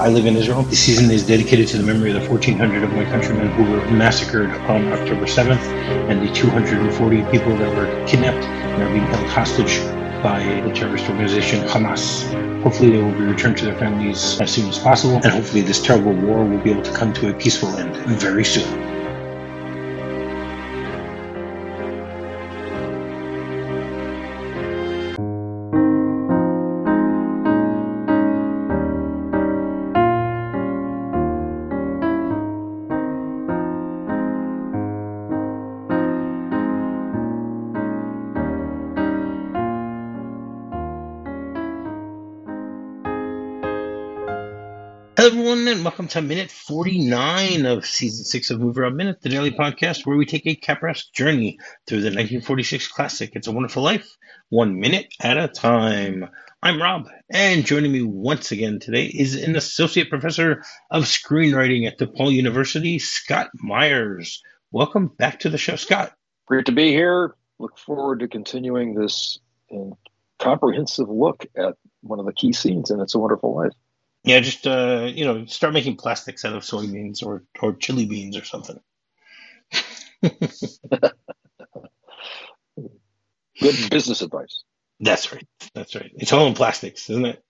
I live in Israel. The season is dedicated to the memory of the 1,400 of my countrymen who were massacred on October 7th and the 240 people that were kidnapped and are being held hostage by the terrorist organization Hamas. Hopefully, they will be returned to their families as soon as possible, and hopefully, this terrible war will be able to come to a peaceful end very soon. Welcome to minute 49 of season 6 of Movie Rob Minute, the daily podcast where we take a Capra-esque journey through the 1946 classic It's a Wonderful Life, one minute at a time. I'm Rob, and joining me once again today is an associate professor of screenwriting at DePaul University, Scott Myers. Welcome back to the show, Scott. Great to be here. Look forward to continuing this uh, comprehensive look at one of the key scenes in It's a Wonderful Life. Yeah, just uh, you know, start making plastics out of soybeans or or chili beans or something. Good business advice. That's right. That's right. It's all in plastics, isn't it?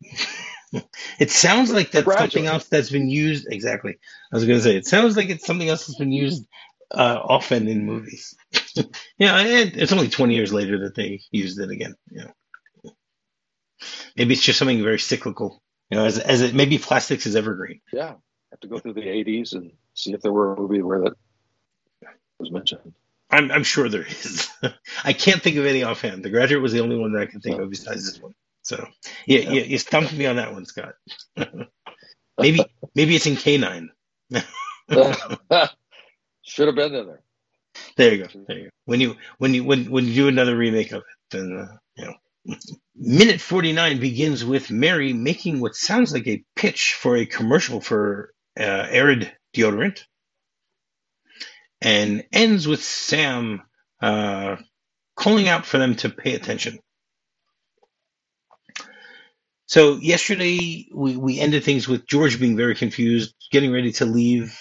it sounds like that's Gradually. something else that's been used. Exactly. I was going to say it sounds like it's something else that's been used uh, often in movies. yeah, it's only twenty years later that they used it again. Yeah. Maybe it's just something very cyclical. You know, as as it maybe plastics is evergreen. Yeah, have to go through the '80s and see if there were a movie where that was mentioned. I'm I'm sure there is. I can't think of any offhand. The Graduate was the only one that I can think of besides this one. So yeah, yeah. you, you stumped me on that one, Scott. maybe maybe it's in K9. Should have been in there. There you go. There you go. When you when you when when you do another remake of it, then uh, you know Minute 49 begins with Mary making what sounds like a pitch for a commercial for uh, Arid deodorant and ends with Sam uh, calling out for them to pay attention. So, yesterday we, we ended things with George being very confused, getting ready to leave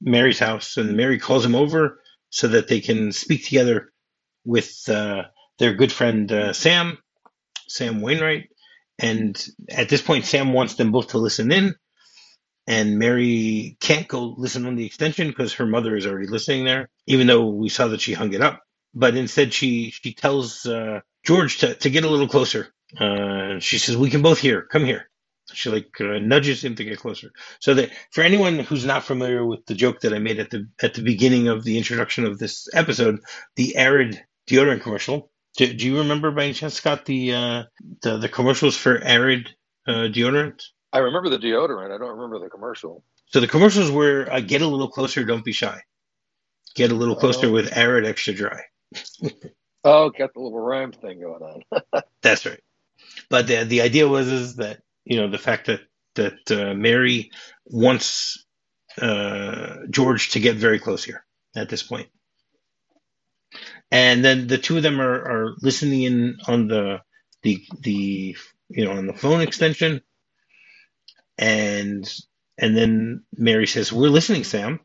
Mary's house, and Mary calls him over so that they can speak together with uh, their good friend uh, Sam Sam Wainwright. And at this point, Sam wants them both to listen in. And Mary can't go listen on the extension because her mother is already listening there, even though we saw that she hung it up. But instead, she she tells uh, George to, to get a little closer. Uh, she says, "We can both hear. Come here." She like uh, nudges him to get closer. So that for anyone who's not familiar with the joke that I made at the at the beginning of the introduction of this episode, the Arid deodorant commercial do, do you remember by any chance, Scott, the uh, the, the commercials for Arid uh, deodorant? I remember the deodorant. I don't remember the commercial. So the commercials were uh, "Get a little closer, don't be shy." Get a little closer oh. with Arid Extra Dry. oh, got the little rhyme thing going on. That's right. But the the idea was is that you know the fact that that uh, Mary wants uh, George to get very close here at this point and then the two of them are, are listening in on the the the you know on the phone extension. And and then mary says we're listening sam.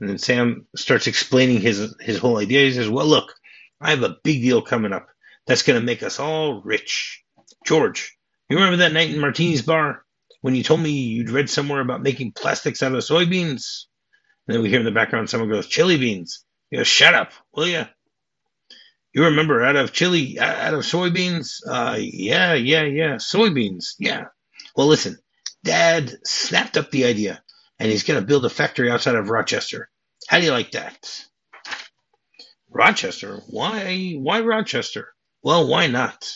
And then sam starts explaining his his whole idea. He says well look i have a big deal coming up that's going to make us all rich. George you remember that night in martini's bar when you told me you'd read somewhere about making plastics out of soybeans? And then we hear in the background someone goes chili beans you know, shut up, will you? You remember out of chili, out of soybeans? Uh, yeah, yeah, yeah, soybeans. Yeah. Well, listen, Dad snapped up the idea, and he's going to build a factory outside of Rochester. How do you like that? Rochester? Why? Why Rochester? Well, why not?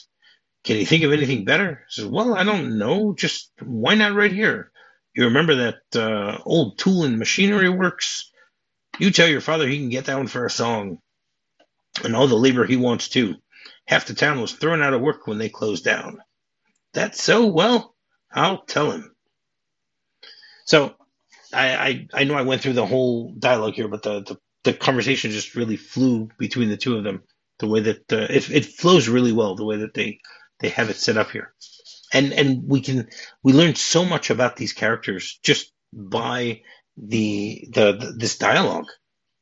Can you think of anything better? He says, well, I don't know. Just why not right here? You remember that uh, old tool and machinery works? You tell your father he can get that one for a song. And all the labor he wants too. Half the town was thrown out of work when they closed down. That's so? Well, I'll tell him. So I, I, I know I went through the whole dialogue here, but the, the, the conversation just really flew between the two of them. The way that uh, it, it flows really well, the way that they, they have it set up here. and and we can we learn so much about these characters just by the the, the this dialogue,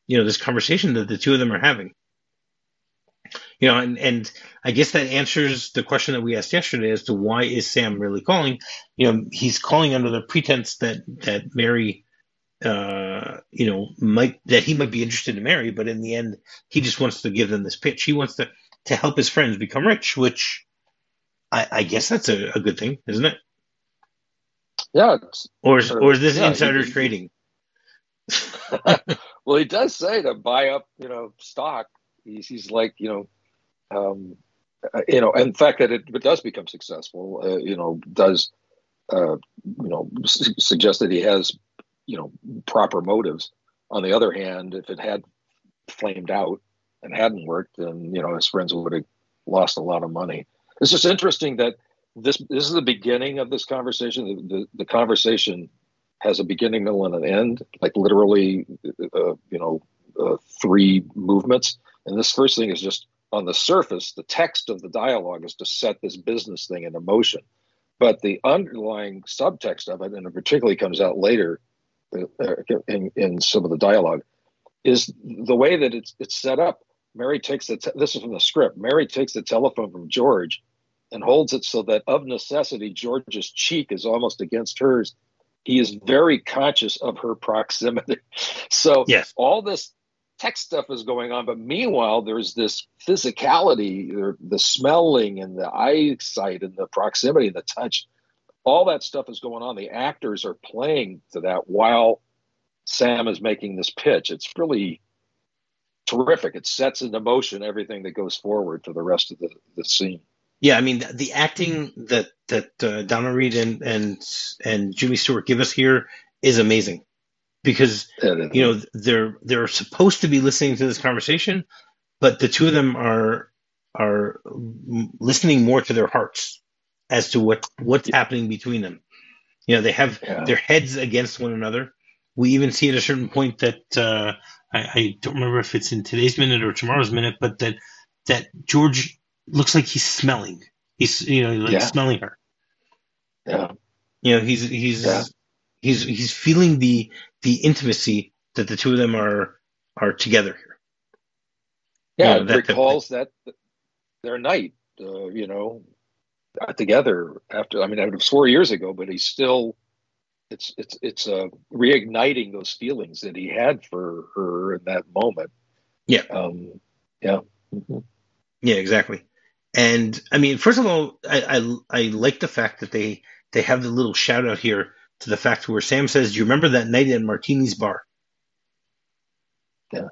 you know, this conversation that the two of them are having. You know, and, and I guess that answers the question that we asked yesterday as to why is Sam really calling? You know, he's calling under the pretense that that Mary uh, you know, might that he might be interested in Mary, but in the end, he just wants to give them this pitch. He wants to to help his friends become rich, which I, I guess that's a, a, good thing, isn't it? Yeah. Or is, or is this yeah, insider he, trading? well, he does say to buy up, you know, stock. He's, he's like, you know, um, uh, you know, in fact, that it, it does become successful, uh, you know, does, uh, you know, su- suggest that he has you know proper motives. On the other hand, if it had flamed out and hadn't worked, then you know his friends would have lost a lot of money. It's just interesting that this this is the beginning of this conversation. The, the, the conversation has a beginning, middle, and an end, like literally, uh, you know, uh, three movements. And this first thing is just on the surface, the text of the dialogue is to set this business thing into motion. But the underlying subtext of it, and it particularly comes out later, uh, in, in some of the dialogue is the way that it's it's set up. Mary takes the te- this is from the script. Mary takes the telephone from George and holds it so that of necessity George's cheek is almost against hers. He is very conscious of her proximity. So yes. all this tech stuff is going on, but meanwhile there's this physicality, the smelling and the eyesight and the proximity and the touch all that stuff is going on. The actors are playing to that while Sam is making this pitch. It's really terrific. It sets into motion everything that goes forward for the rest of the, the scene. Yeah, I mean the, the acting that that uh, Donna Reed and and and Jimmy Stewart give us here is amazing because you know they're they're supposed to be listening to this conversation, but the two of them are are listening more to their hearts as to what what's happening between them. You know, they have yeah. their heads against one another. We even see at a certain point that uh, I, I, don't remember if it's in today's minute or tomorrow's minute, but that that George looks like he's smelling. He's you know like yeah. smelling her. Yeah. You know he's he's yeah. he's he's feeling the the intimacy that the two of them are are together here. Yeah, you know, that, recalls that, that their night. Uh, you know, together after. I mean, it was four years ago, but he's still. It's it's it's uh, reigniting those feelings that he had for her in that moment. Yeah. Um, yeah. Mm-hmm. Yeah. Exactly. And I mean, first of all, I, I I like the fact that they they have the little shout out here to the fact where Sam says, "Do you remember that night at Martini's bar?" Yeah.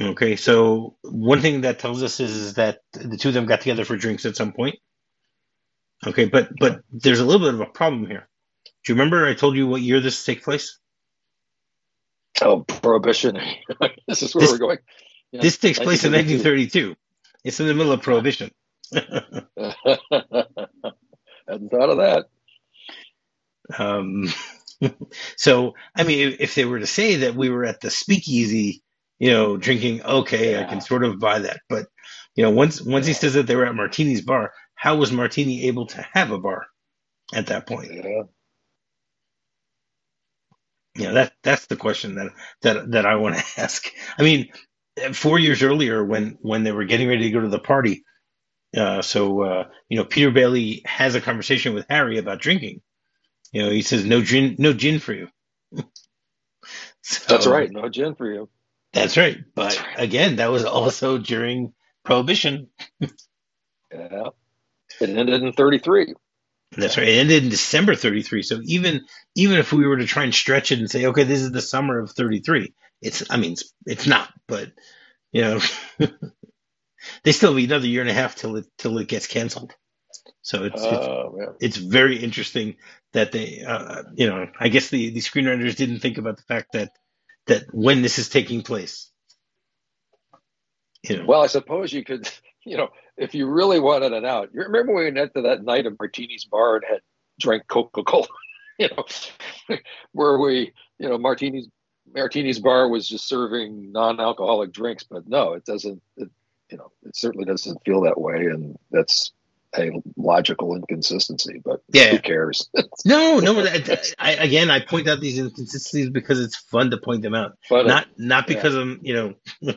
Okay, so one thing that tells us is, is that the two of them got together for drinks at some point. Okay, but but there's a little bit of a problem here. Do you remember I told you what year this takes place? Oh, prohibition. this is where this, we're going. Yeah, this takes place in 1932. It's in the middle of prohibition. Hadn't thought of that. Um, so, I mean, if they were to say that we were at the speakeasy, you know, drinking, okay, yeah. I can sort of buy that. But, you know, once once yeah. he says that they were at Martini's bar, how was Martini able to have a bar at that point? Yeah. Yeah, that that's the question that that that I want to ask. I mean, four years earlier, when when they were getting ready to go to the party, uh, so uh, you know, Peter Bailey has a conversation with Harry about drinking. You know, he says, "No gin, no gin for you." so, that's right, no gin for you. That's right, but that's right. again, that was also during Prohibition. yeah. It ended in 33. That's right. It ended in December 33. So even even if we were to try and stretch it and say, okay, this is the summer of 33, it's I mean it's, it's not, but you know, they still have another year and a half till it till it gets canceled. So it's oh, it's, it's, very interesting that they uh, you know I guess the the screenwriters didn't think about the fact that that when this is taking place. You know. Well, I suppose you could you know if you really wanted it out, you remember when we went to that night of Martini's bar and had drank Coca Cola, you know, where we, you know, Martini's Martini's bar was just serving non-alcoholic drinks, but no, it doesn't. It, you know, it certainly doesn't feel that way, and that's a logical inconsistency, but Yeah. who cares? No, no. I, I, again, I point out these inconsistencies because it's fun to point them out. not not because I'm you know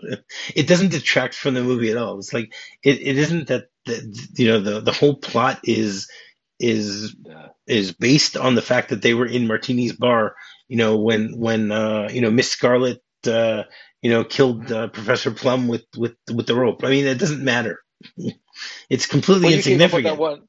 it doesn't detract from the movie at all. It's like it, it isn't that the, you know the the whole plot is is yeah. is based on the fact that they were in Martini's bar. You know when when uh, you know Miss Scarlet uh, you know killed uh, Professor Plum with with with the rope. I mean it doesn't matter. It's completely Well, you came up with insignificant. one.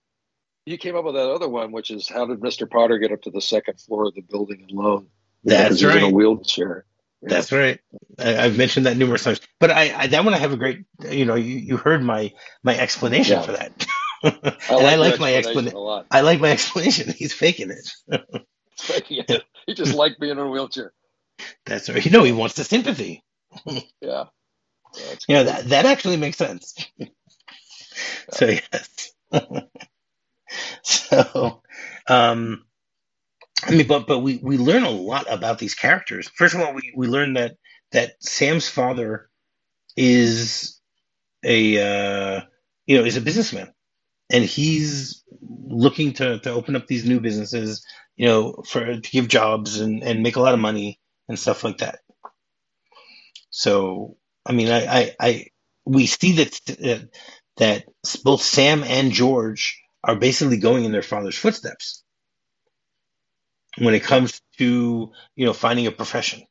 You came up with that other one, which is how did Mr. Potter get up to the second floor of the building alone? That's he's in right. a wheelchair. That's right. I, I've mentioned that numerous times, but I, I that one I have a great. You know, you, you heard my my explanation Yeah. for that, I and I like my explanation explanation. a lot. I like my explanation. He's faking it. Yeah. he just liked being in a wheelchair. That's right. You know, he wants the sympathy. Yeah. That's You know that that actually makes sense. so yes. so, um, I mean, but but we we learn a lot about these characters. First of all, we we learn that that Sam's father is a uh, you know is a businessman, and he's looking to to open up these new businesses. You know, for to give jobs and and make a lot of money and stuff like that. So, I mean, I I, I we see that that that both Sam and George are basically going in their father's footsteps when it comes to you know finding a profession.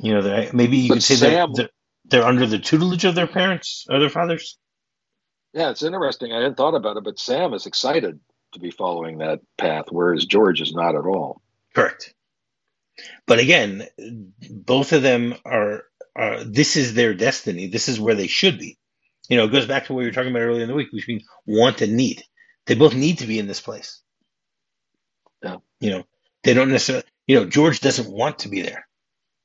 You know, maybe you But could say they're, Sam- they're they're under the tutelage of their parents or their fathers. Yeah, it's interesting. I hadn't thought about it, but Sam is excited to be following that path, whereas George is not at all. Correct. But again, both of them are, are this is their destiny. This is where they should be. You know, it goes back to what you were talking about earlier in the week between want and need. They both need to be in this place. Yeah. You know, they don't necessarily, you know, George doesn't want to be there.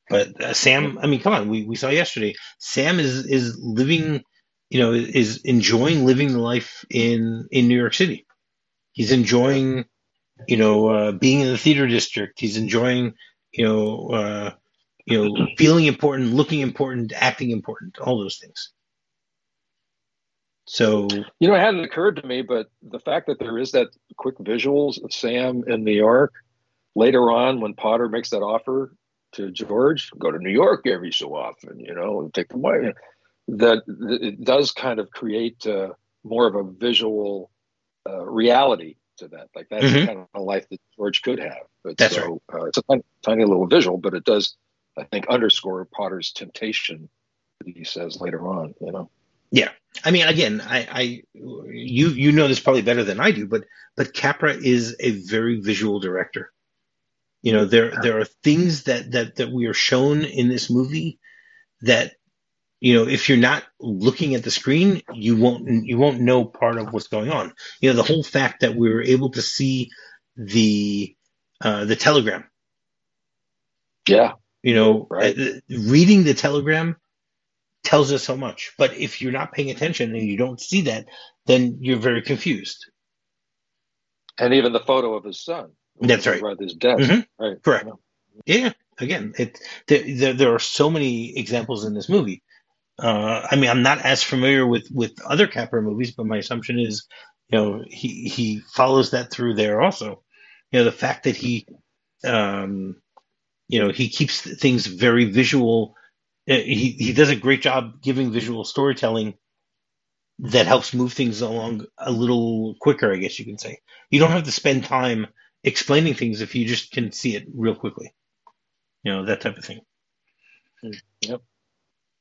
But uh, Sam, I mean, come on, we, we saw yesterday, Sam is, is living, you know, is enjoying living the life in, in New York City. He's enjoying, you know, uh, being in the theater district. He's enjoying, you know, uh, you know, feeling important, looking important, acting important, all those things. So You know, it hadn't occurred to me, but the fact that there is that quick visuals of Sam in New York later on when Potter makes that offer to George, go to New York every so often, you know, and take away. That that it does kind of create uh, more of a visual uh, reality to that. Like that's Mhm. the kind of life that George could have. But That's so uh, it's a tiny, tiny little visual, but it does, I think, underscore Potter's temptation that he says later on. You know. Yeah, I mean, again, I, I, you, you know this probably better than I do, but, but Capra is a very visual director. You know, there, there are things that, that, that we are shown in this movie that, you know, if you're not looking at the screen, you won't, you won't know part of what's going on. You know, the whole fact that we were able to see the, uh, the telegram, Yeah. you know, Right. uh, reading the telegram tells us so much. But if you're not paying attention and you don't see that, then you're very confused. and even the photo of his son. That's right. Right, his death. Mhm. Right. Correct. Yeah, again, it there, there are so many examples in this movie. Uh, I mean, I'm not as familiar with with other Capra movies, but my assumption is, you know, he he follows that through there also. You know, the fact that he, um, you know, he keeps things very visual. Uh, He he does a great job giving visual storytelling that helps move things along a little quicker, I guess you can say. You don't have to spend time explaining things if you just can see it real quickly. You know, that type of thing. Yep.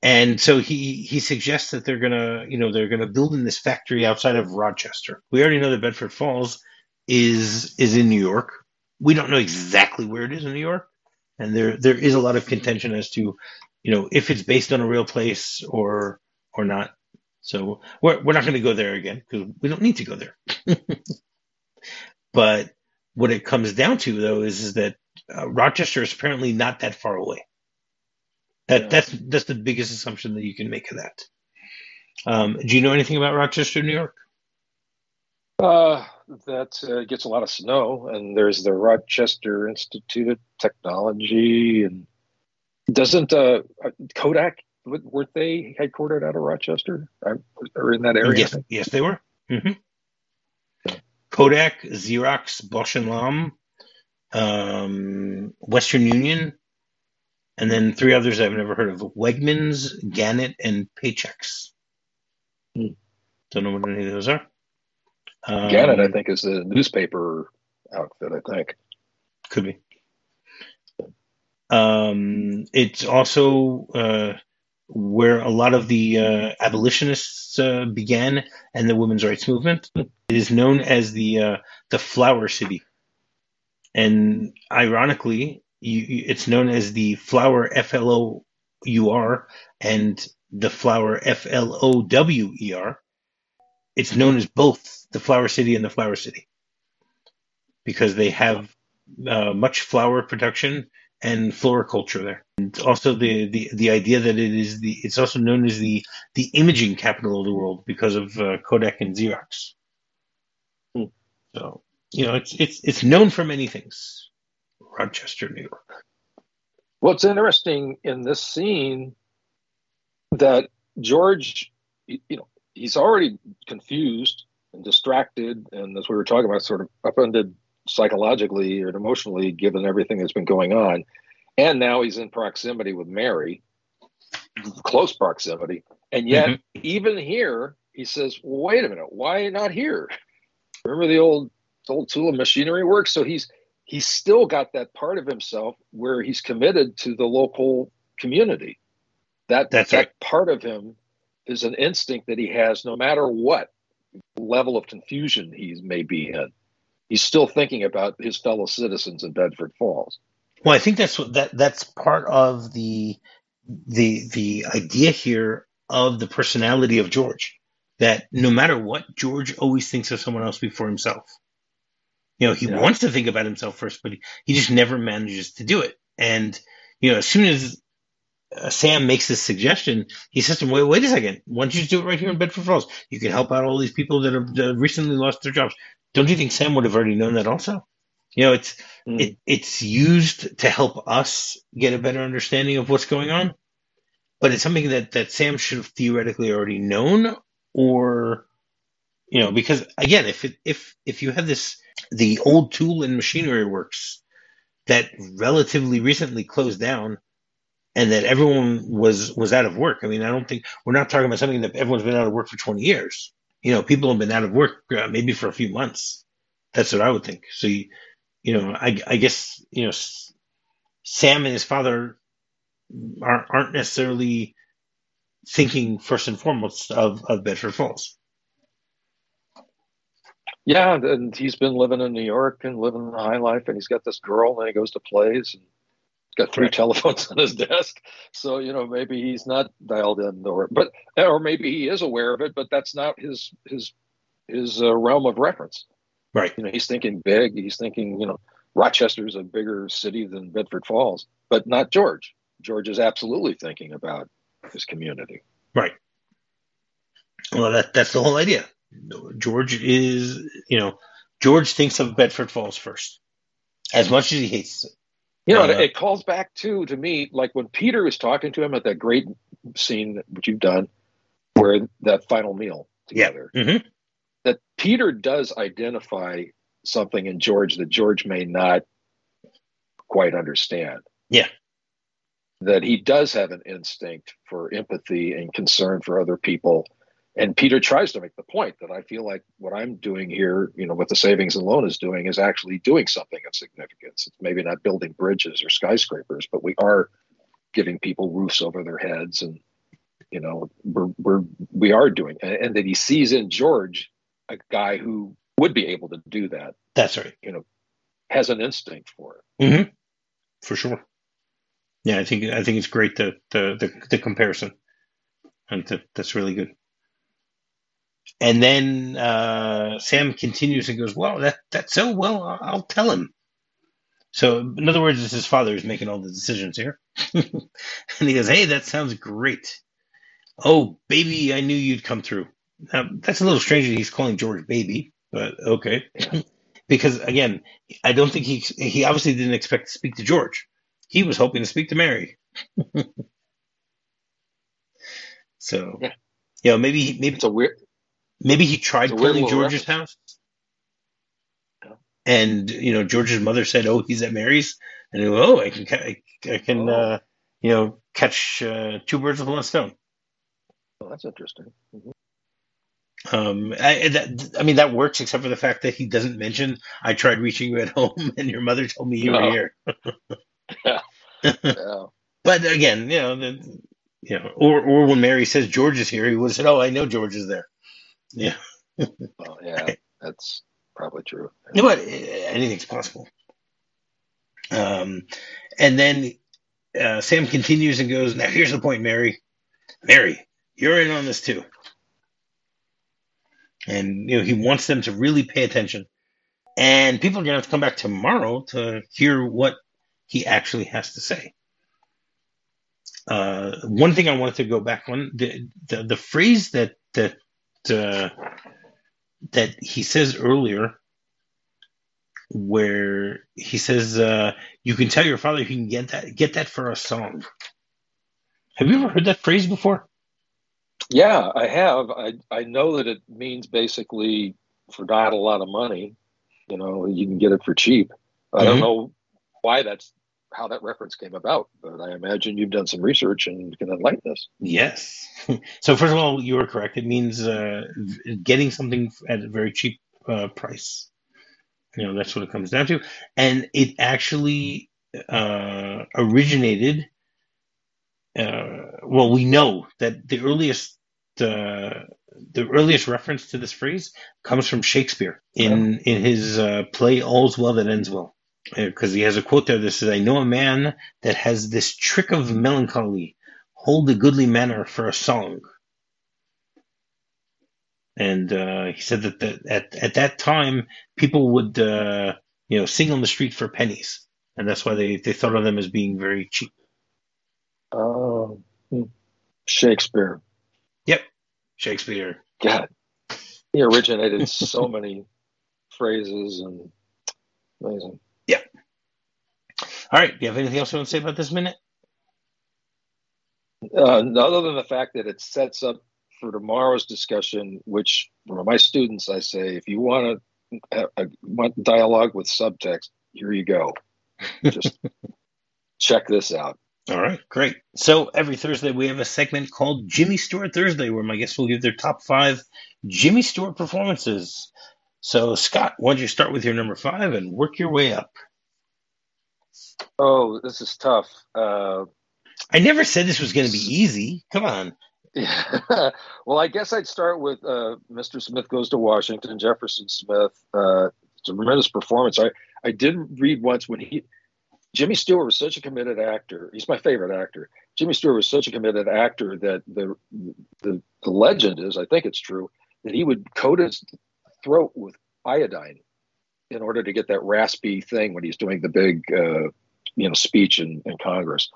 And so he he suggests that they're gonna, you know, they're gonna build in this factory outside of Rochester. We already know that Bedford Falls is is in New York. We don't know exactly where it is in New York, and there there is a lot of contention as to, you know, if it's based on a real place or or not. So we're we're not going to go there again because we don't need to go there. but what it comes down to though is, is that uh, Rochester is apparently not that far away. That Yeah. that's that's the biggest assumption that you can make of that. Um, do you know anything about Rochester, New York? Uh, that uh, gets a lot of snow, and there's the Rochester Institute of Technology, and doesn't uh, Kodak weren't they headquartered out of Rochester or in that area? Yes, yes, they were. hmm Kodak, Xerox, Bausch and Lomb, um, Western Union, and then three others I've never heard of: Wegmans, Gannett, and Paychex. Hmm. Don't know what any of those are. Um, Gannett, I think, is the newspaper outfit. I think could be. Um, it's also uh, where a lot of the uh, abolitionists uh, began and the women's rights movement. It is known as the uh, the Flower City, and ironically, you, it's known as the Flower F L O U R and the Flower F L O W E R. It's known as both the Flower City and the Flower City because they have uh, much flower production and floriculture there. And also the, the, the idea that it is the it's also known as the the imaging capital of the world because of uh, Kodak and Xerox. Hmm. So you know it's it's it's known for many things. Rochester, New York. What's interesting in this scene that George, you know, he's already confused and distracted, and as we were talking about, sort of upended psychologically and emotionally, given everything that's been going on, and now he's in proximity with Mary, close proximity, and yet mm-hmm. even here he says, "Wait a minute, why not here?" Remember the old old tool of machinery works. So he's he's still got that part of himself where he's committed to the local community. That That's that right. part of him is an instinct that he has no matter what level of confusion he may be in. He's still thinking about his fellow citizens in Bedford Falls. Well, I think that's what that that's part of the the the idea here of the personality of George. That no matter what, George always thinks of someone else before himself. You know, he Yeah. wants to think about himself first, but he, he just never manages to do it. And you know, as soon as uh, Sam makes this suggestion, he says to him, "Wait, wait a second. Why don't you just do it right here in Bedford Falls? You can help out all these people that have that recently lost their jobs." Don't you think Sam would have already known that also? You know, it's Hmm. it, it's used to help us get a better understanding of what's going on, but it's something that that Sam should have theoretically already known, or you know, because again, if it, if if you have this the old tool and machinery works that relatively recently closed down and that everyone was was out of work. I mean, I don't think we're not talking about something that everyone's been out of work for 20 years. You know, people have been out of work uh, maybe for a few months. That's what I would think. So, you, you know, I, I guess you know, Sam and his father aren't, aren't necessarily thinking first and foremost of, of Bedford Falls. Yeah, and he's been living in New York and living the high life, and he's got this girl, and he goes to plays, and he's got three Correct. telephones on his desk. So you know, maybe he's not dialed in, or but or maybe he is aware of it, but that's not his his his uh, realm of reference. Right. You know, he's thinking big. He's thinking, you know, Rochester's a bigger city than Bedford Falls, but not George. George is absolutely thinking about his community. Right. Well, that that's the whole idea. George is, you know, George thinks of Bedford Falls first, as much as he hates it. You know, Uh, it, calls back to to me like when Peter was talking to him at that great scene which you've done, where that final meal Yeah. together. hmm That Peter does identify something in George that George may not quite understand. Yeah. That he does have an instinct for empathy and concern for other people. And Peter tries to make the point that I feel like what I'm doing here, you know, what the savings and loan is doing is actually doing something of significance. It's maybe not building bridges or skyscrapers, but we are giving people roofs over their heads and you know we're we're we are doing and, and that he sees in George a guy who would be able to do that, That's right. You know has an instinct for it. hmm For sure. Yeah, I think I think it's great the the the, the comparison, and that, that's really good. And then uh, Sam continues and goes, "Well, that that's so well. I'll, tell him." So, in other words, it's his father who's making all the decisions here. and he goes, "Hey, that sounds great. Oh, baby, I knew you'd come through." Now, that's a little strange that he's calling George baby, but okay. because again, I don't think he he obviously didn't expect to speak to George. He was hoping to speak to Mary. So, yeah. you know, maybe maybe it's a weird. Maybe he tried calling George's house, yeah. and you know George's mother said, "Oh, he's at Mary's," and he, oh, I can I, I can oh. uh, you know catch uh, two birds with one stone. Oh, that's interesting. Mm-hmm. Um, I, that, I mean, that works except for the fact that he doesn't mention I tried reaching you at home and your mother told me you no. were here. yeah. yeah. But again, you know, the, you know, or or when Mary says George is here, he would have said, "Oh, I know George is there." Yeah. well, yeah, that's probably true. You know what? Anything's possible. Um, and then uh, Sam continues and goes, "Now here's the point, Mary. Mary, you're in on this too." and you know he wants them to really pay attention. And people are gonna have to come back tomorrow to hear what he actually has to say. Uh, one thing I wanted to go back on the the, the phrase that that uh, that he says earlier, where he says, uh, "You can tell your father you can get that get that for a song." Have you ever heard that phrase before? Yeah, I have. I I know that it means basically for not a lot of money, you know, you can get it for cheap. I mm-hmm. don't know why that's how that reference came about, but I imagine you've done some research and can enlighten us. Yes. so first of all, you are correct. It means uh, getting something at a very cheap uh, price. You know, that's what it comes down to, and it actually uh, originated uh, well, we know that the earliest uh, the earliest reference to this phrase comes from Shakespeare in in his uh, play "All's Well That Ends Well," because uh, he has a quote there that says, "I know a man that has this trick of melancholy, hold a goodly manner for a song." And uh, he said that the, at at that time people would uh, you know sing on the street for pennies, and that's why they, they thought of them as being very cheap. Oh, Shakespeare. Yep, Shakespeare. God, he originated so many phrases and amazing. All right. Do you have anything else you want to say about this minute? Uh, other than the fact that it sets up for tomorrow's discussion, which for my students, I say, if you want to uh, want dialogue with subtext, here you go. Just check this out. All right, great. So every Thursday we have a segment called Jimmy Stewart Thursday, where my guests will give their top five Jimmy Stewart performances. So Scott, why don't you start with your number five and work your way up? Oh, this is tough. Uh, I never said this was going to be easy. Come on. Yeah. well, I guess I'd start with uh, Mr. Smith Goes to Washington, Jefferson Smith. Uh, it's a tremendous performance. I, I did read once when he Jimmy Stewart was such a committed actor. He's my favorite actor. Jimmy Stewart was such a committed actor that the the, the legend is, I think it's true, that he would coat his throat with iodine in order to get that raspy thing when he's doing the big, uh, you know, speech in, in Congress.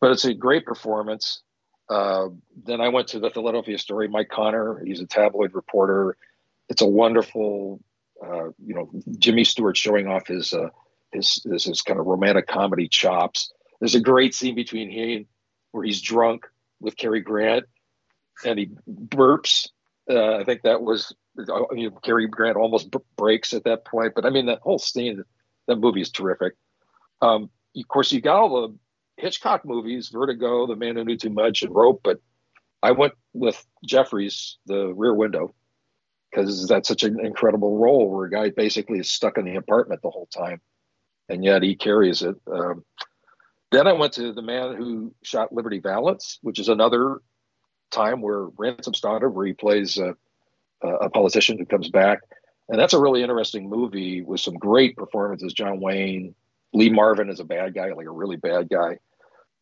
But it's a great performance. Uh, then I went to the Philadelphia Story. Mike Connor, he's a tabloid reporter. It's a wonderful, uh, you know, Jimmy Stewart showing off his uh, his, his, his kind of romantic comedy chops. There's a great scene between he where he's drunk with Cary Grant and he burps. Uh, I think that was you know, Cary Grant almost b- breaks at that point. But I mean, that whole scene, that movie is terrific. Um, of course, you got all the Hitchcock movies, Vertigo, The Man Who Knew Too Much, and Rope. But I went with Jefferies, The Rear Window, because that's such an incredible role where a guy basically is stuck in the apartment the whole time and yet he carries it. Um, then I went to the man who shot Liberty Valance, which is another time where Ransom Stoddard, where he plays a, a politician who comes back, and that's a really interesting movie with some great performances. John Wayne, Lee Marvin is a bad guy, like a really bad guy.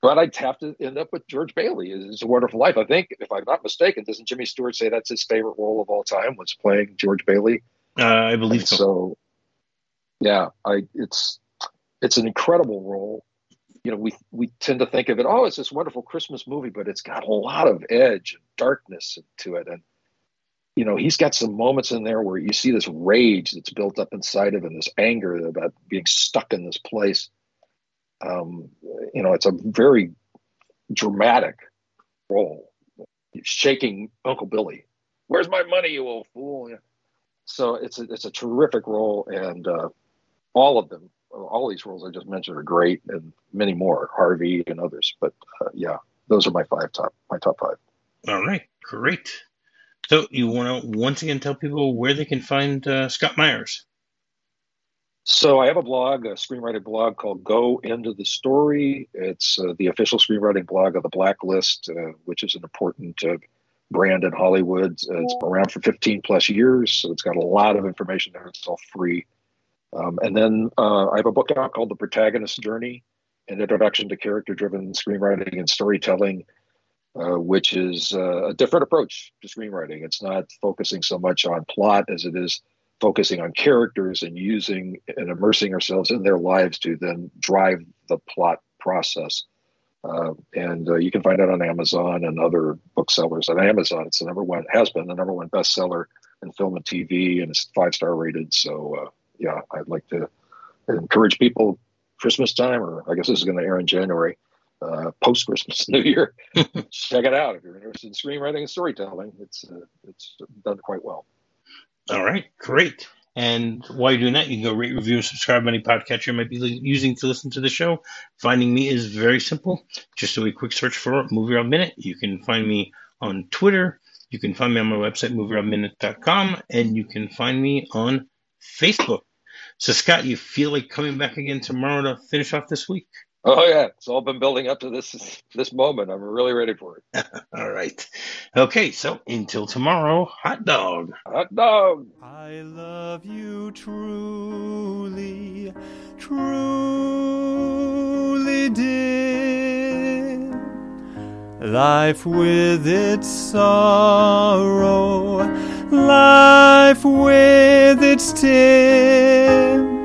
But I'd have to end up with George Bailey. It's a Wonderful Life. I think, if I'm not mistaken, doesn't Jimmy Stewart say that's his favorite role of all time was playing George Bailey? Uh, I believe so. so. Yeah, I it's it's an incredible role. You know, we we tend to think of it, oh, it's this wonderful Christmas movie, but it's got a lot of edge and darkness to it. And you know, he's got some moments in there where you see this rage that's built up inside of him, this anger about being stuck in this place. Um, you know, it's a very dramatic role. shaking Uncle Billy. Where's my money, you old fool? So it's a, it's a terrific role, and uh, all of them, all these roles I just mentioned are great, and many more, Harvey and others. But uh, yeah, those are my five top my top five. All right, great. So you want to once again tell people where they can find uh, Scott Myers? So I have a blog, a screenwriting blog called Go Into the Story. It's uh, the official screenwriting blog of the Blacklist, uh, which is an important uh, brand in Hollywood. Uh, it's been around for 15 plus years, so it's got a lot of information there. It's all free. Um, and then uh, I have a book out called The Protagonist Journey, an introduction to character-driven screenwriting and storytelling, uh, which is a different approach to screenwriting. It's not focusing so much on plot as it is focusing on characters and using and immersing ourselves in their lives to then drive the plot process. Uh, and uh, you can find it on Amazon and other booksellers. On Amazon, it's the number one, has been the number one bestseller in film and TV, and it's five star rated. So, uh, yeah, I'd like to encourage people Christmas time, or I guess this is going to air in January, uh, post Christmas, New Year. Check it out if you're interested in screenwriting and storytelling. It's uh, it's done quite well. All right, great. And while you're doing that, you can go rate, review, and subscribe to any podcatcher you might be using to listen to the show. Finding me is very simple. Just do a quick search for Movie Rob Minute. You can find me on Twitter. You can find me on my website, movierobminute.com, and you can find me on Facebook. So, Scott, you feel like coming back again tomorrow to finish off this week? Oh yeah, it's all been building up to this this moment. I'm really ready for it. all right. Okay, so until tomorrow, hot dog. Hot dog. I love you truly, truly dear. Life with its sorrow, life with its tears